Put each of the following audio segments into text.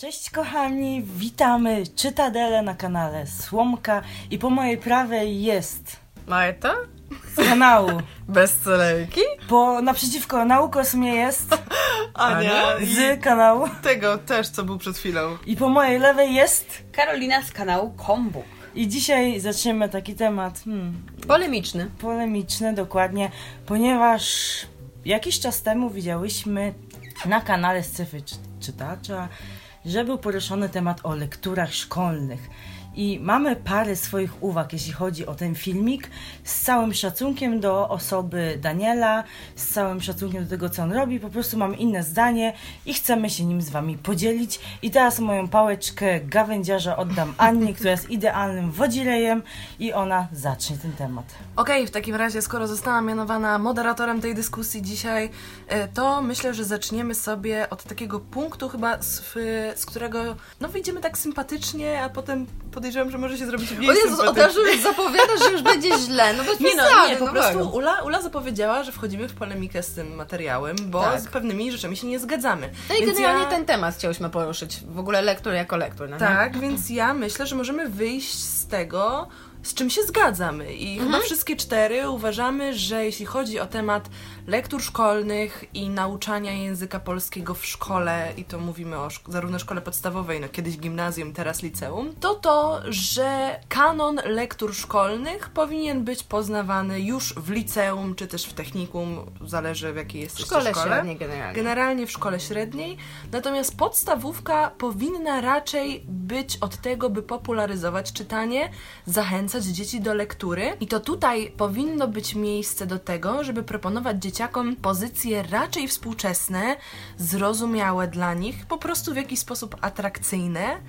Cześć kochani, witamy Czytadele na kanale Słomka i po mojej prawej jest Marta? z kanału, Bestsellerki? bo naprzeciwko Naukos mnie jest Ania i z kanału tego też, co był przed chwilą. i po mojej lewej jest Karolina z kanału Kombu. i dzisiaj zaczniemy taki temat hmm, Polemiczny. polemiczny dokładnie, ponieważ jakiś czas temu widziałyśmy na kanale Scyfy Czy- Czytacza, że był poruszony temat o lekturach szkolnych. I mamy parę swoich uwag, jeśli chodzi o ten filmik, z całym szacunkiem do osoby Daniela, z całym szacunkiem do tego, co on robi. Po prostu mam inne zdanie i chcemy się nim z Wami podzielić. I teraz moją pałeczkę gawędziarza oddam Annie, która jest idealnym wodzirejem i ona zacznie ten temat. Okej, w takim razie, skoro zostałam mianowana moderatorem tej dyskusji dzisiaj, e, to myślę, że zaczniemy sobie od takiego punktu chyba, z, z którego no wyjdziemy tak sympatycznie, a potem podejrzewam, że może się zrobić mniej O Jezus, od razu już zapowiadasz, że już będzie źle. No bez Nie no, nie, po no prostu. Ula, Ula zapowiedziała, że wchodzimy w polemikę z tym materiałem, bo Tak. z pewnymi rzeczami się nie zgadzamy. No i generalnie ja- ten temat chciałyśmy poruszyć. W ogóle lektur jako lektur. No nie? Tak, więc ja myślę, że możemy wyjść z tego, z czym się zgadzamy. I Mhm. chyba wszystkie cztery uważamy, że jeśli chodzi o temat lektur szkolnych i nauczania języka polskiego w szkole, i to mówimy o szk- zarówno szkole podstawowej, no kiedyś gimnazjum, teraz liceum, to to, że kanon lektur szkolnych powinien być poznawany już w liceum, czy też w technikum, zależy w jakiej jesteście szkole szkole. średniej generalnie. Generalnie w szkole średniej, natomiast podstawówka powinna raczej być od tego, by popularyzować czytanie, zachęcać dzieci do lektury. I to tutaj powinno być miejsce do tego, żeby proponować dzieciakom pozycje raczej współczesne, zrozumiałe dla nich, po prostu w jakiś sposób atrakcyjne.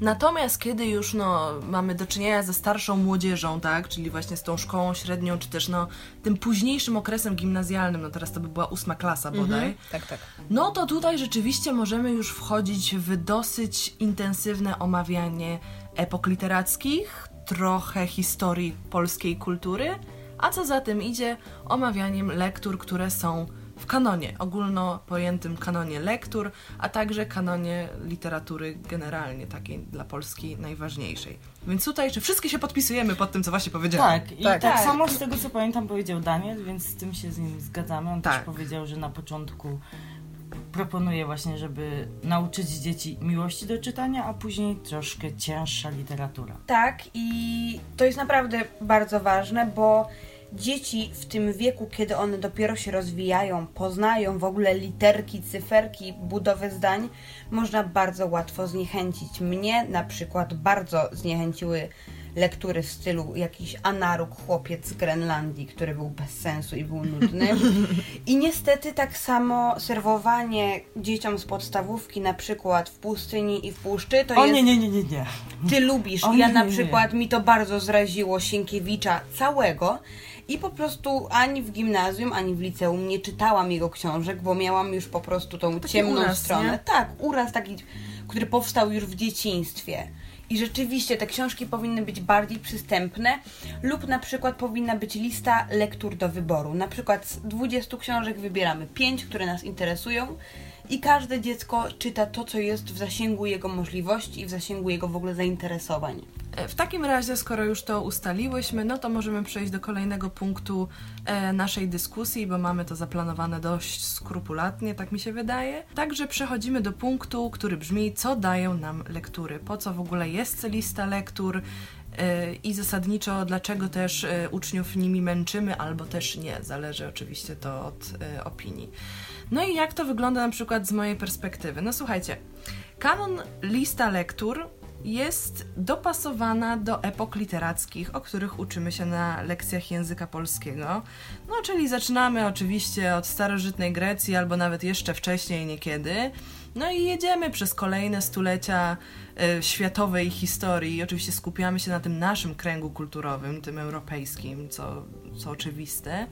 Natomiast kiedy już no, mamy do czynienia ze starszą młodzieżą, tak, czyli właśnie z tą szkołą średnią, czy też no, tym późniejszym okresem gimnazjalnym, no teraz to by była ósma klasa bodaj, Tak, tak. no to tutaj rzeczywiście możemy już wchodzić w dosyć intensywne omawianie epok literackich, trochę historii polskiej kultury, a co za tym idzie, omawianiem lektur, które są w kanonie, ogólno pojętym kanonie lektur, a także kanonie literatury generalnie, takiej dla Polski najważniejszej. Więc tutaj, czy wszystkie się podpisujemy pod tym, co właśnie powiedziałam? Tak, i Tak. tak, Tak. samo z tego co pamiętam powiedział Daniel, więc z tym się z nim zgadzamy. On Tak. też powiedział, że na początku proponuje właśnie, żeby nauczyć dzieci miłości do czytania, a później troszkę cięższa literatura. Tak, i to jest naprawdę bardzo ważne, bo dzieci w tym wieku, kiedy one dopiero się rozwijają, poznają w ogóle literki, cyferki, budowę zdań, można bardzo łatwo zniechęcić. Mnie na przykład bardzo zniechęciły lektury w stylu jakiś anaruk chłopiec z Grenlandii, który był bez sensu i był nudny. I niestety tak samo serwowanie dzieciom z podstawówki na przykład w pustyni i w puszczy to O jest nie, nie, nie, nie, nie. ty lubisz. O, ja nie, na nie, nie. przykład mi to bardzo zraziło Sienkiewicza całego i po prostu ani w gimnazjum, ani w liceum nie czytałam jego książek, bo miałam już po prostu tą Taki ciemną uraz, stronę. nie? Tak, uraz taki, który powstał już w dzieciństwie. I rzeczywiście te książki powinny być bardziej przystępne lub na przykład powinna być lista lektur do wyboru. Na przykład z 20 książek wybieramy 5, które nas interesują i każde dziecko czyta to, co jest w zasięgu jego możliwości i w zasięgu jego w ogóle zainteresowań. E, W takim razie, skoro już to ustaliłyśmy, no to możemy przejść do kolejnego punktu e, naszej dyskusji, bo mamy to zaplanowane dość skrupulatnie, tak mi się wydaje. Także przechodzimy do punktu, który brzmi, co dają nam lektury, po co w ogóle jest lista lektur e, i zasadniczo dlaczego też e, uczniów nimi męczymy, albo też nie, zależy oczywiście to od opinii. No i jak to wygląda na przykład z mojej perspektywy? No słuchajcie, kanon lista lektur jest dopasowana do epok literackich, o których uczymy się na lekcjach języka polskiego. No, czyli zaczynamy oczywiście od starożytnej Grecji, albo nawet jeszcze wcześniej niekiedy. No i jedziemy przez kolejne stulecia e, światowej historii. I oczywiście skupiamy się na tym naszym kręgu kulturowym, tym europejskim, co co oczywiste.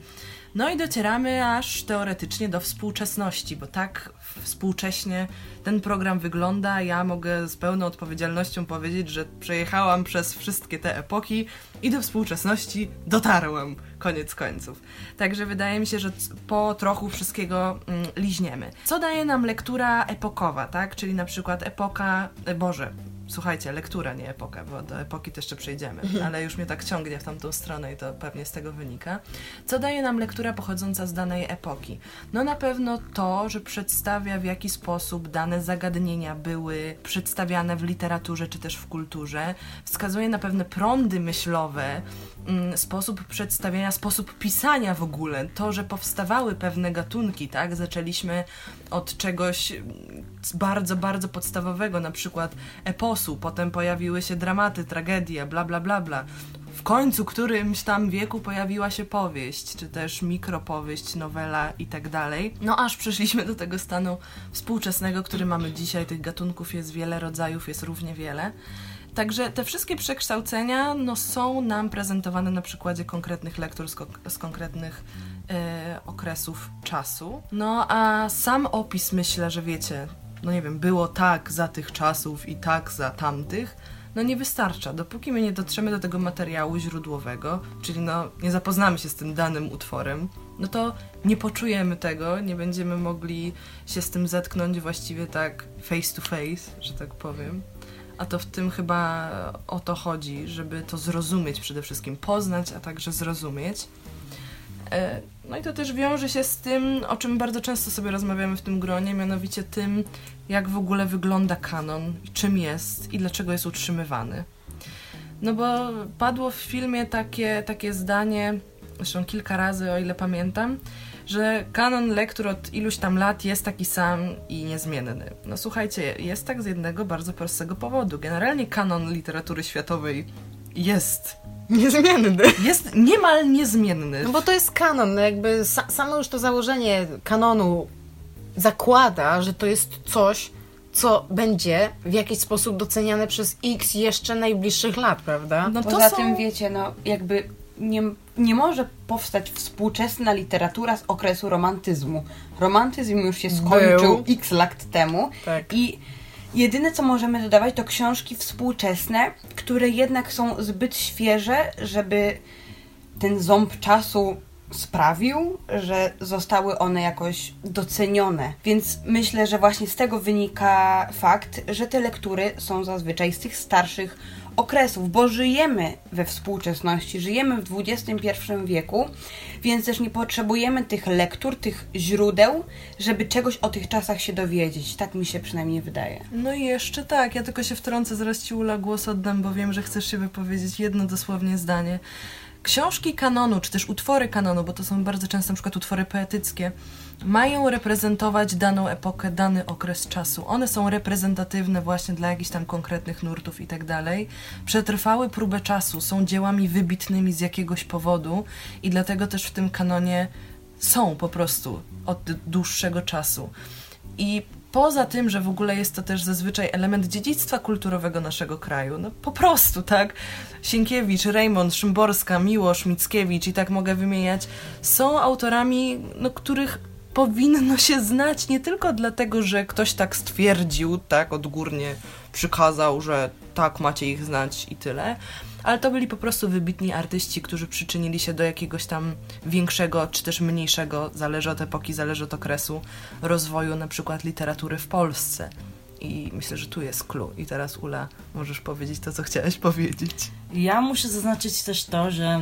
No i docieramy aż teoretycznie do współczesności, bo tak współcześnie ten program wygląda. Ja mogę z pełną odpowiedzialnością powiedzieć, że przejechałam przez wszystkie te epoki i do współczesności dotarłam, koniec końców. Także wydaje mi się, że po trochu wszystkiego mm, liźniemy. Co daje nam lektura epokowa, tak? Czyli na przykład epoka, e, Boże, Słuchajcie, lektura, nie epoka, bo do epoki też jeszcze przejdziemy, ale już mnie tak ciągnie w tamtą stronę i to pewnie z tego wynika. Co daje nam lektura pochodząca z danej epoki? No na pewno to, że przedstawia w jaki sposób dane zagadnienia były przedstawiane w literaturze czy też w kulturze, wskazuje na pewne prądy myślowe, sposób przedstawiania, sposób pisania w ogóle, to, że powstawały pewne gatunki, tak? Zaczęliśmy od czegoś bardzo, bardzo podstawowego, na przykład eposu, potem pojawiły się dramaty, tragedie, bla, bla, bla, bla. W końcu którymś tam wieku pojawiła się powieść, czy też mikropowieść, nowela i tak dalej. No aż przeszliśmy do tego stanu współczesnego, który mamy dzisiaj. Tych gatunków jest wiele, rodzajów jest równie wiele. Także te wszystkie przekształcenia no, są nam prezentowane na przykładzie konkretnych lektur z, ko z konkretnych e, okresów czasu. No a sam opis myślę, że wiecie, no nie wiem, było tak za tych czasów i tak za tamtych, no nie wystarcza. Dopóki my nie dotrzemy do tego materiału źródłowego, czyli no nie zapoznamy się z tym danym utworem, no to nie poczujemy tego, nie będziemy mogli się z tym zetknąć właściwie tak face to face, że tak powiem. A to w tym chyba o to chodzi, żeby to zrozumieć przede wszystkim, poznać, a także zrozumieć. E, no i to też wiąże się z tym, o czym bardzo często sobie rozmawiamy w tym gronie, mianowicie tym, jak w ogóle wygląda kanon, czym jest i dlaczego jest utrzymywany. No bo padło w filmie takie, takie zdanie, zresztą kilka razy, o ile pamiętam, że kanon lektur od iluś tam lat jest taki sam i niezmienny. No słuchajcie, jest tak z jednego bardzo prostego powodu. Generalnie kanon literatury światowej jest Niezmienny. Jest niemal niezmienny. No bo to jest kanon, no jakby sa samo już to założenie kanonu zakłada, że to jest coś, co będzie w jakiś sposób doceniane przez x jeszcze najbliższych lat, prawda? No Poza są... tym wiecie, no jakby nie, nie może powstać współczesna literatura z okresu romantyzmu. Romantyzm już się skończył Był. x lat temu tak. i Jedyne, co możemy dodawać, to książki współczesne, które jednak są zbyt świeże, żeby ten ząb czasu sprawił, że zostały one jakoś docenione. Więc myślę, że właśnie z tego wynika fakt, że te lektury są zazwyczaj z tych starszych okresów, bo żyjemy we współczesności, żyjemy w XXI wieku, więc też nie potrzebujemy tych lektur, tych źródeł, żeby czegoś o tych czasach się dowiedzieć. Tak mi się przynajmniej wydaje. No i jeszcze tak, ja tylko się wtrącę, zaraz Ci Ula głos oddam, bo wiem, że chcesz się wypowiedzieć jedno dosłownie zdanie. Książki kanonu, czy też utwory kanonu, bo to są bardzo często przykład utwory poetyckie, mają reprezentować daną epokę, dany okres czasu. One są reprezentatywne właśnie dla jakichś tam konkretnych nurtów i tak dalej. Przetrwały próbę czasu, są dziełami wybitnymi z jakiegoś powodu i dlatego też w tym kanonie są po prostu od dłuższego czasu. I poza tym, że w ogóle jest to też zazwyczaj element dziedzictwa kulturowego naszego kraju, no po prostu, tak? Sienkiewicz, Raymond, Szymborska, Miłosz, Mickiewicz i tak mogę wymieniać, są autorami, no, których powinno się znać nie tylko dlatego, że ktoś tak stwierdził, tak odgórnie przykazał, że tak macie ich znać i tyle, ale to byli po prostu wybitni artyści, którzy przyczynili się do jakiegoś tam większego czy też mniejszego, zależy od epoki, zależy od okresu, rozwoju na przykład literatury w Polsce. I myślę, że tu jest clue. I teraz Ula, możesz powiedzieć to, co chciałaś powiedzieć. Ja muszę zaznaczyć też to, że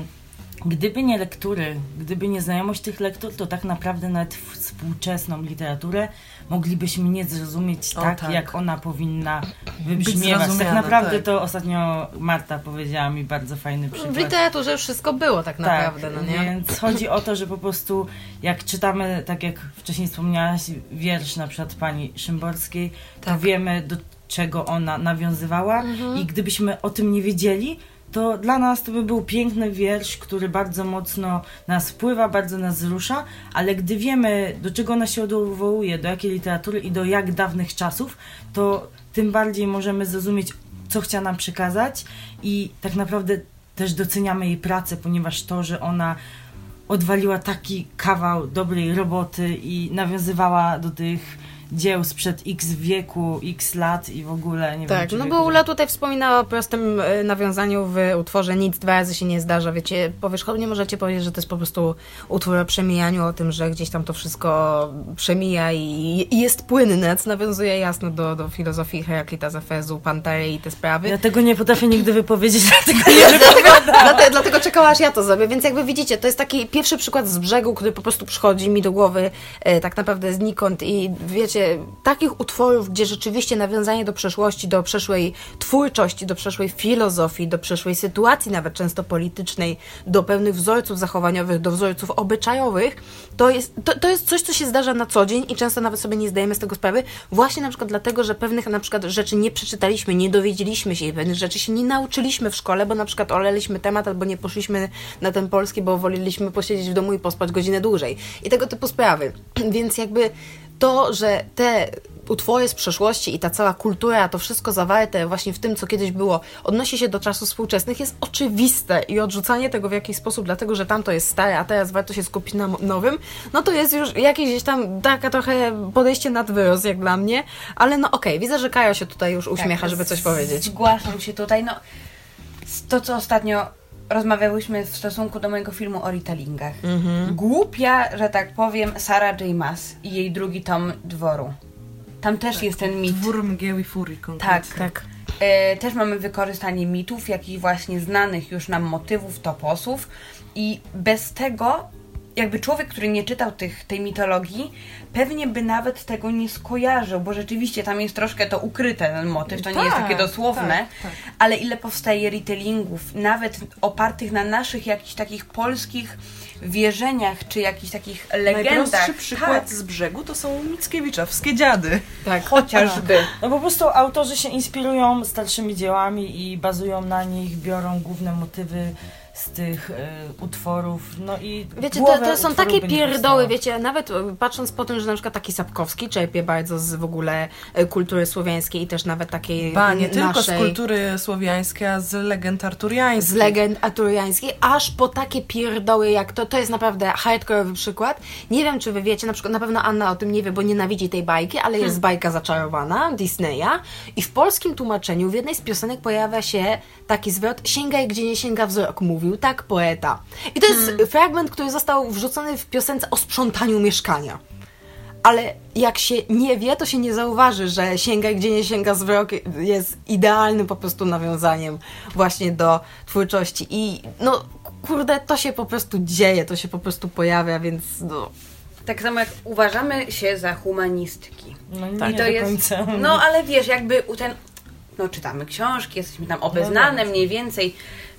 Gdyby nie lektury, gdyby nie znajomość tych lektur, to tak naprawdę nawet współczesną literaturę moglibyśmy nie zrozumieć tak, tak, jak ona powinna wybrzmiewać. Tak naprawdę tak. to ostatnio Marta powiedziała mi bardzo fajny przykład. W literaturze wszystko było tak, tak naprawdę, no nie? Więc chodzi o to, że po prostu jak czytamy, tak jak wcześniej wspomniałaś, wiersz na przykład pani Szymborskiej, to tak. wiemy do czego ona nawiązywała mhm. i gdybyśmy o tym nie wiedzieli, to dla nas to by był piękny wiersz, który bardzo mocno nas wpływa, bardzo nas wzrusza, ale gdy wiemy, do czego ona się odwołuje, do jakiej literatury i do jak dawnych czasów, to tym bardziej możemy zrozumieć, co chciała nam przekazać i tak naprawdę też doceniamy jej pracę, ponieważ to, że ona odwaliła taki kawał dobrej roboty i nawiązywała do tych dzieł sprzed x wieku, x lat i w ogóle nie Tak, wiem. czy no bo Ula tutaj wspominała o prostym e, nawiązaniu w utworze Nic dwa razy się nie zdarza, wiecie, powierzchownie możecie powiedzieć, że to jest po prostu utwór o przemijaniu, o tym, że gdzieś tam to wszystko przemija i, i jest płynne, co nawiązuje jasno do, do filozofii Heraklita z Efezu, Pantery i te sprawy. Ja tego nie potrafię nigdy wypowiedzieć, dlatego nie dlatego, dlatego czekała, aż ja to zrobię, więc jakby widzicie, to jest taki pierwszy przykład z brzegu, który po prostu przychodzi mi do głowy e, tak naprawdę znikąd i wiecie, takich utworów, gdzie rzeczywiście nawiązanie do przeszłości, do przeszłej twórczości, do przeszłej filozofii, do przeszłej sytuacji, nawet często politycznej, do pewnych wzorców zachowaniowych, do wzorców obyczajowych, to jest, to, to jest coś, co się zdarza na co dzień i często nawet sobie nie zdajemy z tego sprawy, właśnie na przykład dlatego, że pewnych na przykład rzeczy nie przeczytaliśmy, nie dowiedzieliśmy się i pewnych rzeczy się nie nauczyliśmy w szkole, bo na przykład oleliśmy temat albo nie poszliśmy na ten polski, bo woleliśmy posiedzieć w domu i pospać godzinę dłużej i tego typu sprawy. Więc jakby to, że te utwory z przeszłości i ta cała kultura, to wszystko zawarte właśnie w tym, co kiedyś było, odnosi się do czasów współczesnych, jest oczywiste i odrzucanie tego w jakiś sposób, dlatego że tamto jest stare, a teraz warto się skupić na nowym, no to jest już jakieś gdzieś tam taka trochę podejście nad wyrost, jak dla mnie, ale no okej, widzę, że Kajo się tutaj już uśmiecha, Tak, żeby coś powiedzieć. Zgłaszam się tutaj. No, to, co ostatnio rozmawiałyśmy w stosunku do mojego filmu o retellingach. Mhm. Głupia, że tak powiem, Sarah J. Maas i jej drugi tom dworu. Tam też jest ten mit. Dwór mgieł i furii konkretnie. Tak, Tak. E, też mamy wykorzystanie mitów, jakichś właśnie znanych już nam motywów, toposów i bez tego jakby człowiek, który nie czytał tych, tej mitologii, pewnie by nawet tego nie skojarzył, bo rzeczywiście tam jest troszkę to ukryte, ten motyw, to nie jest Tak, takie dosłowne, tak, tak. ale ile powstaje retellingów, nawet opartych na naszych jakichś takich polskich wierzeniach, czy jakichś takich legendach. Najprostszy przykład Tak, z brzegu to są Mickiewiczowskie dziady. Tak. chociażby. No po prostu autorzy się inspirują starszymi dziełami i bazują na nich, biorą główne motywy z tych e, utworów, no i Wiecie, to, to są takie pierdoły, wiecie, nawet e, patrząc po tym, że na przykład taki Sapkowski czerpie bardzo z w ogóle e, kultury słowiańskiej i też nawet takiej Ba, nie n- tylko z naszej, kultury słowiańskiej, a z legend arturiańskich. z legend arturiańskiej, aż po takie pierdoły jak to, to jest naprawdę hardkorowy przykład. Nie wiem, czy wy wiecie, na przykład na pewno Anna o tym nie wie, bo nienawidzi tej bajki, ale jest bajka zaczarowana Disneya i w polskim tłumaczeniu w jednej z piosenek pojawia się taki zwrot sięgaj, gdzie nie sięga wzrok, mówił tak poeta. I to jest fragment, który został wrzucony w piosence o sprzątaniu mieszkania. Ale jak się nie wie, to się nie zauważy, że sięgaj, gdzie nie sięga wzrok jest idealnym po prostu nawiązaniem właśnie do twórczości. I no, kurde, to się po prostu dzieje, to się po prostu pojawia, więc no, Tak samo jak uważamy się za humanistki. No nie, I nie to jest. końca. No ale wiesz, jakby u ten. No czytamy książki, jesteśmy tam obeznane No, mniej więcej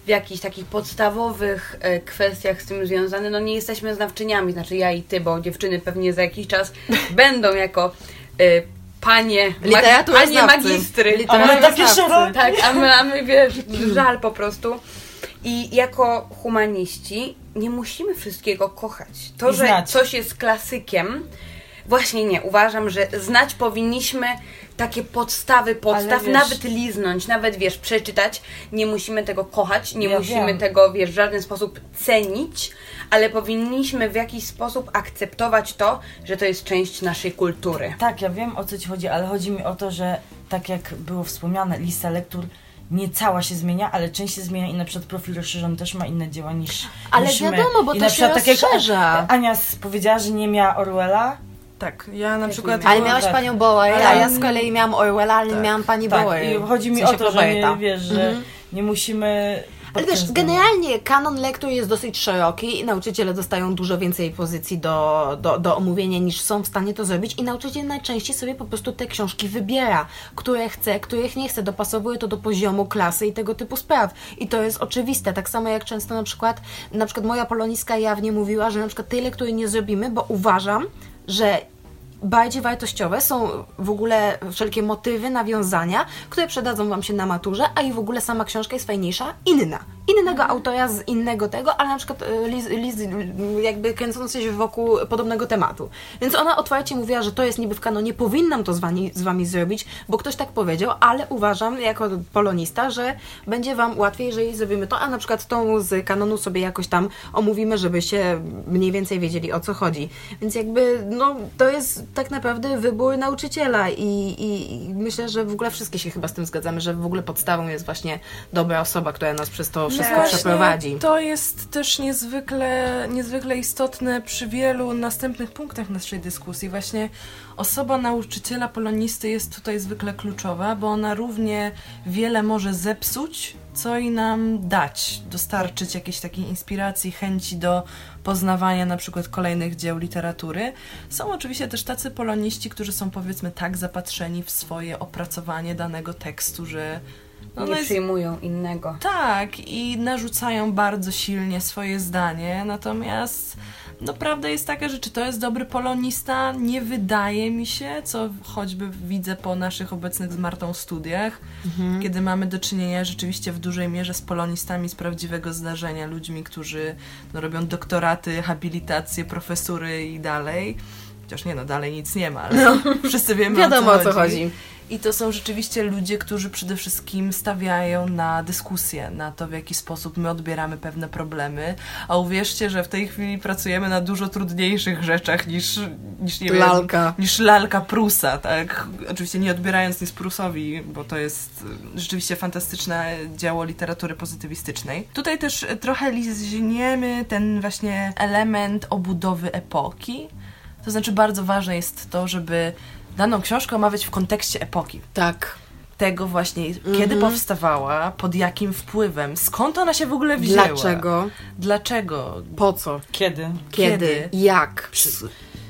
w jakichś takich podstawowych e, kwestiach z tym związane. No nie jesteśmy znawczyniami, znaczy ja i ty, bo dziewczyny pewnie za jakiś czas będą jako e, panie, Literatura panie znawcy. magistry. Literatura A my takie. Tak, a my, a my wiesz, żal po prostu. I jako humaniści nie musimy wszystkiego kochać. To, że coś jest klasykiem, właśnie nie. Uważam, że znać powinniśmy takie podstawy podstaw, wiesz- nawet liznąć, nawet wiesz, przeczytać. Nie musimy tego kochać, nie Ja musimy wiem. tego, wiesz, w żaden sposób cenić, ale powinniśmy w jakiś sposób akceptować to, że to jest część naszej kultury. Tak, ja wiem o co ci chodzi, ale chodzi mi o to, że tak jak było wspomniane, lista lektur nie cała się zmienia, ale część się zmienia i na przykład profil rozszerzony też ma inne dzieła niż Ale niż my. wiadomo, bo I to na się przykład tak jak rozszerza. Ania powiedziała, że nie miała Orwella, Tak, ja na przykład... Ale miałaś tak. panią Bower, a ja z kolei miałam Orwella, ale Tak. miałam pani tak, Bower. i chodzi mi w sensie o to, że nie, wiesz, że Mhm. nie musimy... Ale wiesz, generalnie kanon lektur jest dosyć szeroki i nauczyciele dostają dużo więcej pozycji do, do, do omówienia niż są w stanie to zrobić i nauczyciel najczęściej sobie po prostu te książki wybiera, które chce, których nie chce, dopasowuje to do poziomu klasy i tego typu spraw. I to jest oczywiste, tak samo jak często na przykład, na przykład moja poloniska jawnie mówiła, że na przykład tej lektury nie zrobimy, bo uważam, że bardziej wartościowe są w ogóle wszelkie motywy, nawiązania, które przydadzą Wam się na maturze, a i w ogóle sama książka jest fajniejsza, inna. innego autora z innego tego, ale na przykład e, Liz, Liz jakby kręcący się wokół podobnego tematu. Więc ona otwarcie mówiła, że to jest niby w kanonie, powinnam to z wami, z wami zrobić, bo ktoś tak powiedział, ale uważam jako polonista, że będzie wam łatwiej, jeżeli zrobimy to, a na przykład tą z kanonu sobie jakoś tam omówimy, żebyście mniej więcej wiedzieli o co chodzi. Więc jakby, no, to jest tak naprawdę wybór nauczyciela i, i, i myślę, że w ogóle wszystkie się chyba z tym zgadzamy, że w ogóle podstawą jest właśnie dobra osoba, która nas przez to wszystko Właśnie przeprowadzi. To jest też niezwykle, niezwykle istotne przy wielu następnych punktach naszej dyskusji. Właśnie osoba nauczyciela polonisty jest tutaj zwykle kluczowa, bo ona równie wiele może zepsuć, co i nam dać, dostarczyć jakiejś takiej inspiracji, chęci do poznawania na przykład kolejnych dzieł literatury. Są oczywiście też tacy poloniści, którzy są powiedzmy tak zapatrzeni w swoje opracowanie danego tekstu, że no, nie no jest przyjmują innego. tak, i narzucają bardzo silnie swoje zdanie, natomiast no prawda jest taka, że czy to jest dobry polonista, nie wydaje mi się, co choćby widzę po naszych obecnych z Martą studiach, kiedy mamy do czynienia rzeczywiście w dużej mierze z polonistami z prawdziwego zdarzenia, ludźmi, którzy no, robią doktoraty, habilitacje, profesury i dalej. Chociaż nie no, dalej nic nie ma, ale wszyscy wiemy Wiadomo o co chodzi. chodzi. I to są rzeczywiście ludzie, którzy przede wszystkim stawiają na dyskusję, na to, w jaki sposób my odbieramy pewne problemy. A uwierzcie, że w tej chwili pracujemy na dużo trudniejszych rzeczach niż, niż nie Lalka. wiem, niż lalka Prusa, tak? Oczywiście nie odbierając nic Prusowi, bo to jest y, rzeczywiście fantastyczne dzieło literatury pozytywistycznej. Tutaj też trochę liźniemy ten właśnie element obudowy epoki. To znaczy bardzo ważne jest to, żeby daną książkę omawiać w kontekście epoki. Tak. Tego właśnie, kiedy powstawała, pod jakim wpływem, skąd ona się w ogóle wzięła. Dlaczego? Dlaczego? Po co? Kiedy? Kiedy? Kiedy? Jak?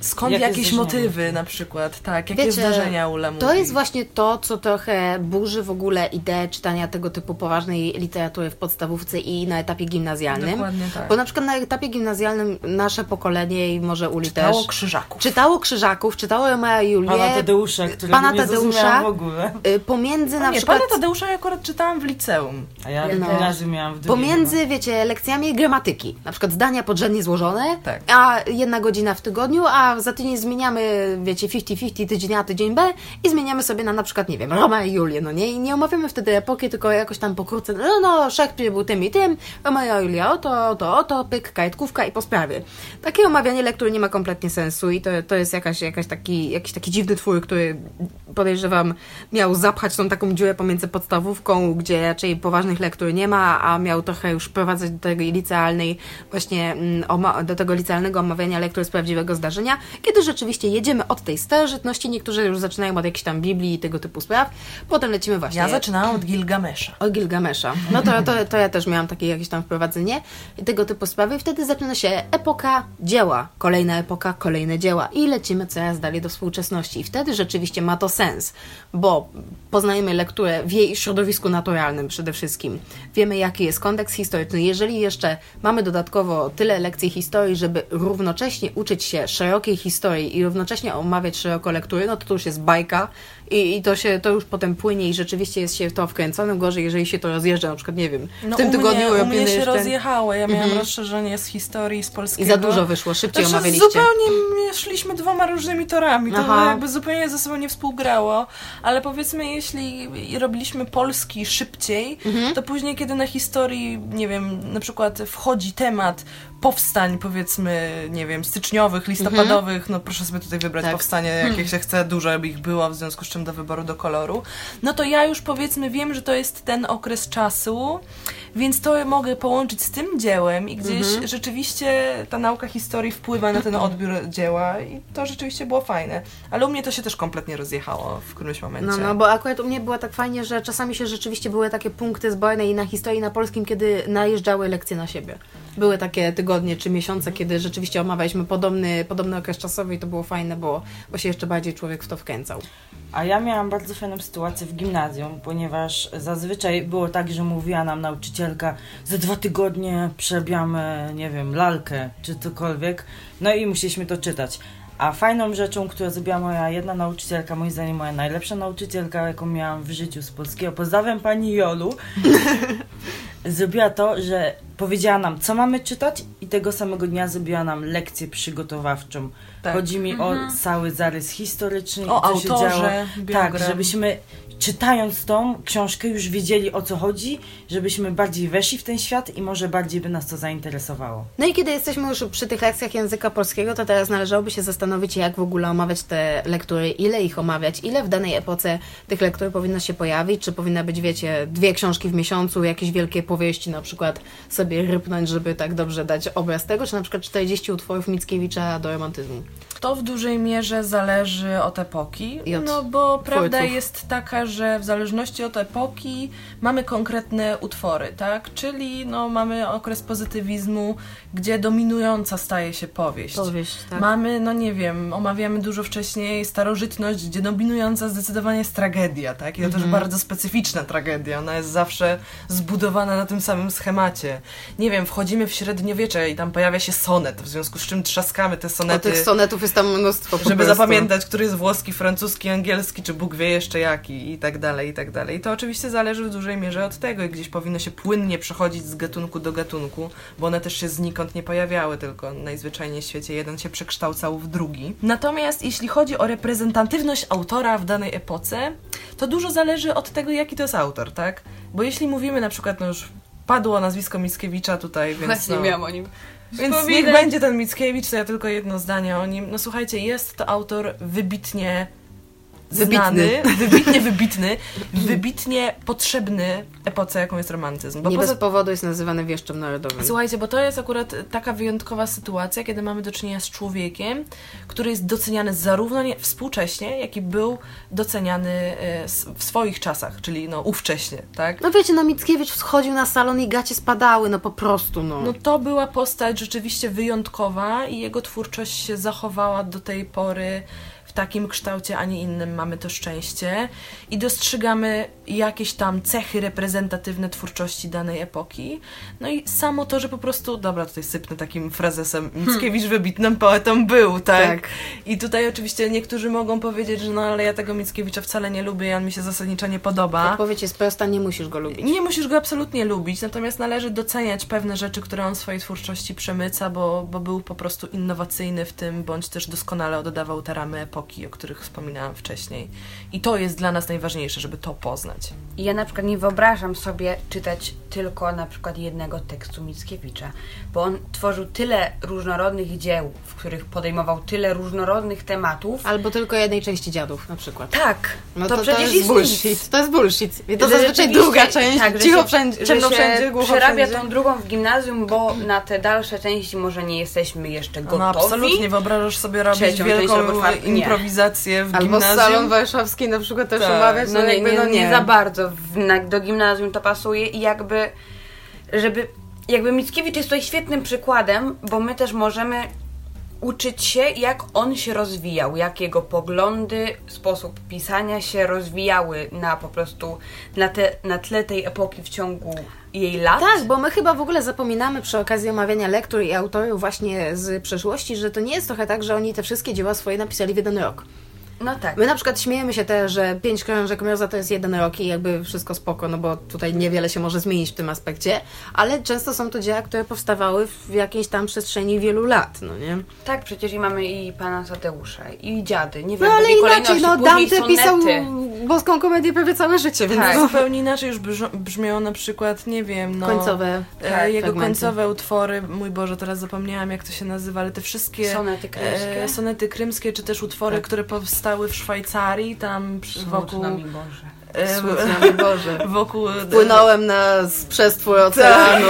Skąd Jakie jakieś zdarzenia? motywy na przykład, tak, jakie Wiecie, zdarzenia Ula mówi. To jest właśnie to, co trochę burzy w ogóle ideę czytania tego typu poważnej literatury w podstawówce i na etapie gimnazjalnym. Dokładnie tak. Bo na przykład na etapie gimnazjalnym nasze pokolenie i może Uli Czytało też Krzyżaków. czytało Krzyżaków, czytało Romea i Julię. Pana Tadeusza, którego Pana nie Tadeusza. w ogóle. y, Pomiędzy na nie, przykład... pana Tadeusza ja akurat czytałam w liceum. A ja No. gimnazjum miałam w drugiej Pomiędzy, wiecie, lekcjami gramatyki. Na przykład zdania podrzędnie złożone, Tak. a jedna godzina w tygodniu, a za tydzień zmieniamy, wiecie, 50-50, tydzień A, tydzień B i zmieniamy sobie na na przykład, nie wiem, Roma i Julię, no nie? I nie omawiamy wtedy epoki, tylko jakoś tam pokrótce, no, no, Szekspir był tym i tym, Roma i Julia oto, oto, oto, pyk, kajetkówka i po sprawie. Takie omawianie lektur nie ma kompletnie sensu i to, to jest jakaś, jakaś taki, jakiś taki dziwny twór, który podejrzewam miał zapchać tą taką dziurę pomiędzy podstawówką, gdzie raczej poważnych lektur nie ma, a miał trochę już wprowadzać do tej licealnej, właśnie mm, do tego licealnego omawiania lektur z prawdziwego zdarzenia, kiedy rzeczywiście jedziemy od tej starożytności, niektórzy już zaczynają od jakichś tam Biblii i tego typu spraw, potem lecimy właśnie Ja zaczynałam od Gilgamesza. o Gilgamesza. No to, to, to ja też miałam takie jakieś tam wprowadzenie i tego typu sprawy. I wtedy zaczyna się epoka dzieła, kolejna epoka, kolejne dzieła i lecimy coraz dalej do współczesności. I wtedy rzeczywiście ma to sens, bo poznajemy lekturę w jej środowisku naturalnym przede wszystkim. Wiemy, jaki jest kontekst historyczny. Jeżeli jeszcze mamy dodatkowo tyle lekcji historii, żeby równocześnie uczyć się szerokiej historii i równocześnie omawiać szeroko lektury, no to to już jest bajka i, i to się to już potem płynie i rzeczywiście jest się w to wkręconym. Gorzej, jeżeli się to rozjeżdża, na przykład, nie wiem, w No tym u tygodniu u mnie się jeszcze- rozjechało. Ja miałam rozszerzenie z historii, z polskiego. I za dużo wyszło, szybciej Znaczy, omawialiście. zupełnie my szliśmy dwoma różnymi torami. To Aha. jakby zupełnie ze sobą nie współgrało. Ale powiedzmy, jeśli robiliśmy polski szybciej, Mhm. to później, kiedy na historii, nie wiem, na przykład wchodzi temat powstań, powiedzmy, nie wiem, styczniowych, listopadowych, no proszę sobie tutaj wybrać Tak. powstanie, jakie się chce, dużo by ich było, w związku z czym do wyboru do koloru. No to ja już powiedzmy wiem, że to jest ten okres czasu, więc to mogę połączyć z tym dziełem i gdzieś rzeczywiście ta nauka historii wpływa na ten odbiór dzieła i to rzeczywiście było fajne. Ale u mnie to się też kompletnie rozjechało w którymś momencie. No, no, bo akurat u mnie było tak fajnie, że czasami się rzeczywiście były takie punkty zbojne i na historii, i na polskim, kiedy najeżdżały lekcje na siebie. Były takie tygodnie czy miesiące, kiedy rzeczywiście omawialiśmy podobny, podobny okres czasowy i to było fajne, bo, bo się jeszcze bardziej człowiek w to wkręcał. A ja miałam bardzo fajną sytuację w gimnazjum, ponieważ zazwyczaj było tak, że mówiła nam nauczycielka, za dwa tygodnie przerabiamy, nie wiem, lalkę czy cokolwiek, no i musieliśmy to czytać. A fajną rzeczą, którą zrobiła moja jedna nauczycielka, moim zdaniem moja najlepsza nauczycielka, jaką miałam w życiu z polskiego, pozdrawiam pani Jolu, zrobiła to, że powiedziała nam, co mamy czytać i tego samego dnia zrobiła nam lekcję przygotowawczą. Tak. Chodzi mi o cały zarys historyczny, O co się autorze, działo. Tak, biografii. żebyśmy czytając tą książkę już wiedzieli o co chodzi, żebyśmy bardziej weszli w ten świat i może bardziej by nas to zainteresowało. No i kiedy jesteśmy już przy tych lekcjach języka polskiego, to teraz należałoby się zastanowić, jak w ogóle omawiać te lektury, ile ich omawiać, ile w danej epoce tych lektur powinno się pojawić, czy powinna być, wiecie, dwie książki w miesiącu, jakieś wielkie powieści na przykład sobie rypnąć, żeby tak dobrze dać obraz tego, czy na przykład 40 utworów Mickiewicza do romantyzmu. To w dużej mierze zależy od epoki, I od no bo prawda twórców. jest taka, że w zależności od epoki mamy konkretne utwory, tak? Czyli no, mamy okres pozytywizmu, gdzie dominująca staje się powieść. Powieść, tak. Mamy, no nie wiem, omawiamy dużo wcześniej starożytność, gdzie dominująca zdecydowanie jest tragedia, tak? I to Mhm. też bardzo specyficzna tragedia. Ona jest zawsze zbudowana na tym samym schemacie. Nie wiem, wchodzimy w średniowiecze i tam pojawia się sonet, w związku z czym trzaskamy te O sonety tych sonetów jest tam mnóstwo żeby prostu. zapamiętać, który jest włoski, francuski, angielski, czy Bóg wie jeszcze jaki i tak dalej, i tak dalej. I to oczywiście zależy w dużej mierze od tego i gdzieś powinno się płynnie przechodzić z gatunku do gatunku, bo one też się znikąd nie pojawiały, tylko najzwyczajniej w świecie jeden się przekształcał w drugi. Natomiast jeśli chodzi o reprezentatywność autora w danej epoce, to dużo zależy od tego, jaki to jest autor, tak? Bo jeśli mówimy na przykład, no już padło nazwisko Mickiewicza tutaj, więc Właśnie no, miałam o nim więc niech będzie ten Mickiewicz, to ja tylko jedno zdanie o nim. No słuchajcie, jest to autor wybitnie Wybitny. znany, wybitnie wybitny, wybitnie potrzebny epoce, jaką jest romantyzm. Bo Nie poza bez powodu jest nazywany wieszczem narodowym. Słuchajcie, bo to jest akurat taka wyjątkowa sytuacja, kiedy mamy do czynienia z człowiekiem, który jest doceniany zarówno nie, współcześnie, jak i był doceniany e, w swoich czasach, czyli no ówcześnie, tak? No wiecie, no Mickiewicz wchodził na salon i gacie spadały, no po prostu, no. No to była postać rzeczywiście wyjątkowa i jego twórczość się zachowała do tej pory takim kształcie, a nie innym mamy to szczęście i dostrzegamy jakieś tam cechy reprezentatywne twórczości danej epoki. No i samo to, że po prostu, dobra, tutaj sypnę takim frazesem, Mickiewicz wybitnym poetą był, tak? Tak. I tutaj oczywiście niektórzy mogą powiedzieć, że no ale ja tego Mickiewicza wcale nie lubię, i on mi się zasadniczo nie podoba. Odpowiedź jest prosta, nie musisz go lubić. Nie musisz go absolutnie lubić, natomiast należy doceniać pewne rzeczy, które on w swojej twórczości przemyca, bo, bo był po prostu innowacyjny w tym, bądź też doskonale oddawał te ramy epoki, o których wspominałam wcześniej. I to jest dla nas najważniejsze, żeby to poznać. Ja na przykład nie wyobrażam sobie czytać tylko na przykład jednego tekstu Mickiewicza, bo on tworzył tyle różnorodnych dzieł, w których podejmował tyle różnorodnych tematów. Albo tylko jednej części dziadów na przykład. Tak, No to, to, przecież jest jest bullshit. nic. To jest bullshit. I to Że zazwyczaj druga część. tak, cicho się- wszędzie, ciemno się wszędzie, głucho przerabia wszędzie. tą drugą w gimnazjum, bo na te dalsze części może nie jesteśmy jeszcze gotowi. No absolutnie, wyobrażasz sobie robić Trzecią część wielką nie. Improwizację w Albo gimnazjum. salon warszawski na przykład też Tak. omawiać. No nie, jakby, nie, no nie za bardzo w, na, do gimnazjum to pasuje i jakby, żeby, jakby Mickiewicz jest tutaj świetnym przykładem, bo my też możemy uczyć się, jak on się rozwijał, jak jego poglądy, sposób pisania się rozwijały na po prostu, na, te, na tle tej epoki w ciągu jej lat. Tak, bo my chyba w ogóle zapominamy przy okazji omawiania lektur i autorów właśnie z przeszłości, że to nie jest trochę tak, że oni te wszystkie dzieła swoje napisali w jeden rok. No tak. My na przykład śmiejemy się też, że pięć krążek Mroza to jest jeden rok i jakby wszystko spoko, no bo tutaj niewiele się może zmienić w tym aspekcie, ale często są to dzieła, które powstawały w jakiejś tam przestrzeni wielu lat, no nie? Tak, przecież i mamy i pana Tadeusza, i dziady, nie No wiem, w ale inaczej, no Dante pisał boską komedię prawie całe życie, więc Tak. no, Zupełnie inaczej już brzmią na przykład, nie wiem, no... końcowe E, Tak, jego fragmenty. końcowe utwory, mój Boże, teraz zapomniałam jak to się nazywa, ale te wszystkie Sonety krymskie? e, sonety krymskie, czy też utwory, Tak. które powstały w Szwajcarii, tam przy, wokół, Smutno mi Boże. Smutno mi Boże. wokół Płynąłem na z przestwór oceanu.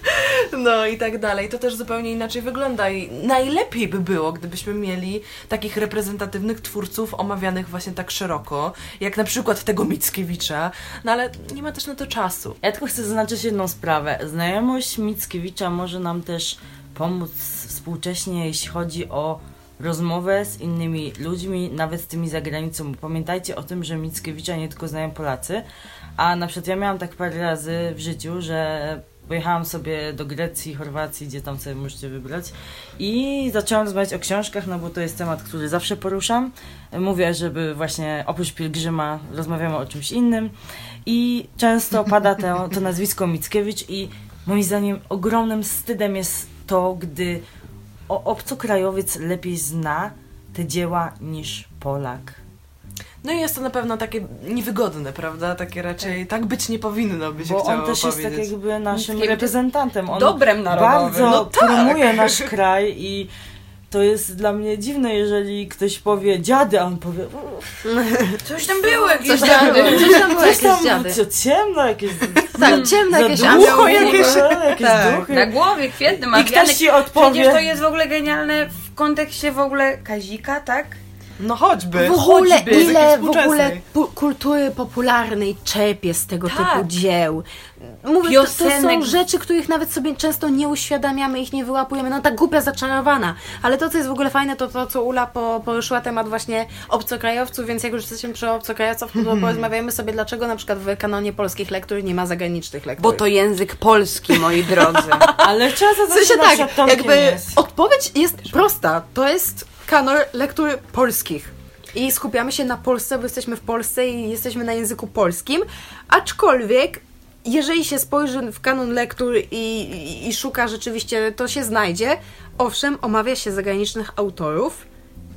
no i tak dalej. To też zupełnie inaczej wygląda i najlepiej by było, gdybyśmy mieli takich reprezentatywnych twórców omawianych właśnie tak szeroko, jak na przykład tego Mickiewicza, no ale nie ma też na to czasu. Ja tylko chcę zaznaczyć jedną sprawę. Znajomość Mickiewicza może nam też pomóc współcześnie, jeśli chodzi o rozmowę z innymi ludźmi, nawet z tymi za granicą. Pamiętajcie o tym, że Mickiewicza nie tylko znają Polacy, a na przykład ja miałam tak parę razy w życiu, że pojechałam sobie do Grecji, Chorwacji, gdzie tam sobie możecie wybrać i zaczęłam rozmawiać o książkach, no bo to jest temat, który zawsze poruszam. Mówię, żeby właśnie oprócz pielgrzyma rozmawiamy o czymś innym i często pada to, to nazwisko Mickiewicz i moim zdaniem ogromnym wstydem jest to, gdy o, obcokrajowiec lepiej zna te dzieła niż Polak. No i jest to na pewno takie niewygodne, prawda? Takie raczej tak być nie powinno, by się Bo on też jest tak jakby naszym reprezentantem. On Dobrem narodowym. bardzo No tak. promuje nasz kraj i to jest dla mnie dziwne, jeżeli ktoś powie dziady, a on powie Coś tam było jakieś Coś dziady. tam, coś tam było, coś jakieś dziady. co ciemno, jakieś Tak, ciemne jakieś ducho jakieś, jakieś Tak. duchy. Na głowie, kwietny I ma ktoś ci odpowie Przecież to jest w ogóle genialne w kontekście w ogóle Kazika, tak? No choćby. W ogóle choćby, ile w ogóle kultury popularnej czerpie z tego Tak. typu dzieł. Mówię, to, to są Piosenek. rzeczy, których nawet sobie często nie uświadamiamy, ich nie wyłapujemy. No ta głupia zaczarowana. Ale to, co jest w ogóle fajne, to to, co Ula po, poruszyła temat właśnie obcokrajowców, więc jak już jesteśmy przy obcokrajowcach, to porozmawiamy sobie, dlaczego na przykład w kanonie polskich lektur nie ma zagranicznych lektur. Bo to język polski, moi drodzy. Ale trzeba W zadać sensie tak, tak, jakby jest. odpowiedź jest prosta. To jest kanon lektur polskich. I skupiamy się na Polsce, bo jesteśmy w Polsce i jesteśmy na języku polskim. Aczkolwiek, jeżeli się spojrzy w kanon lektur i, i, i szuka rzeczywiście, to się znajdzie. Owszem, omawia się zagranicznych autorów.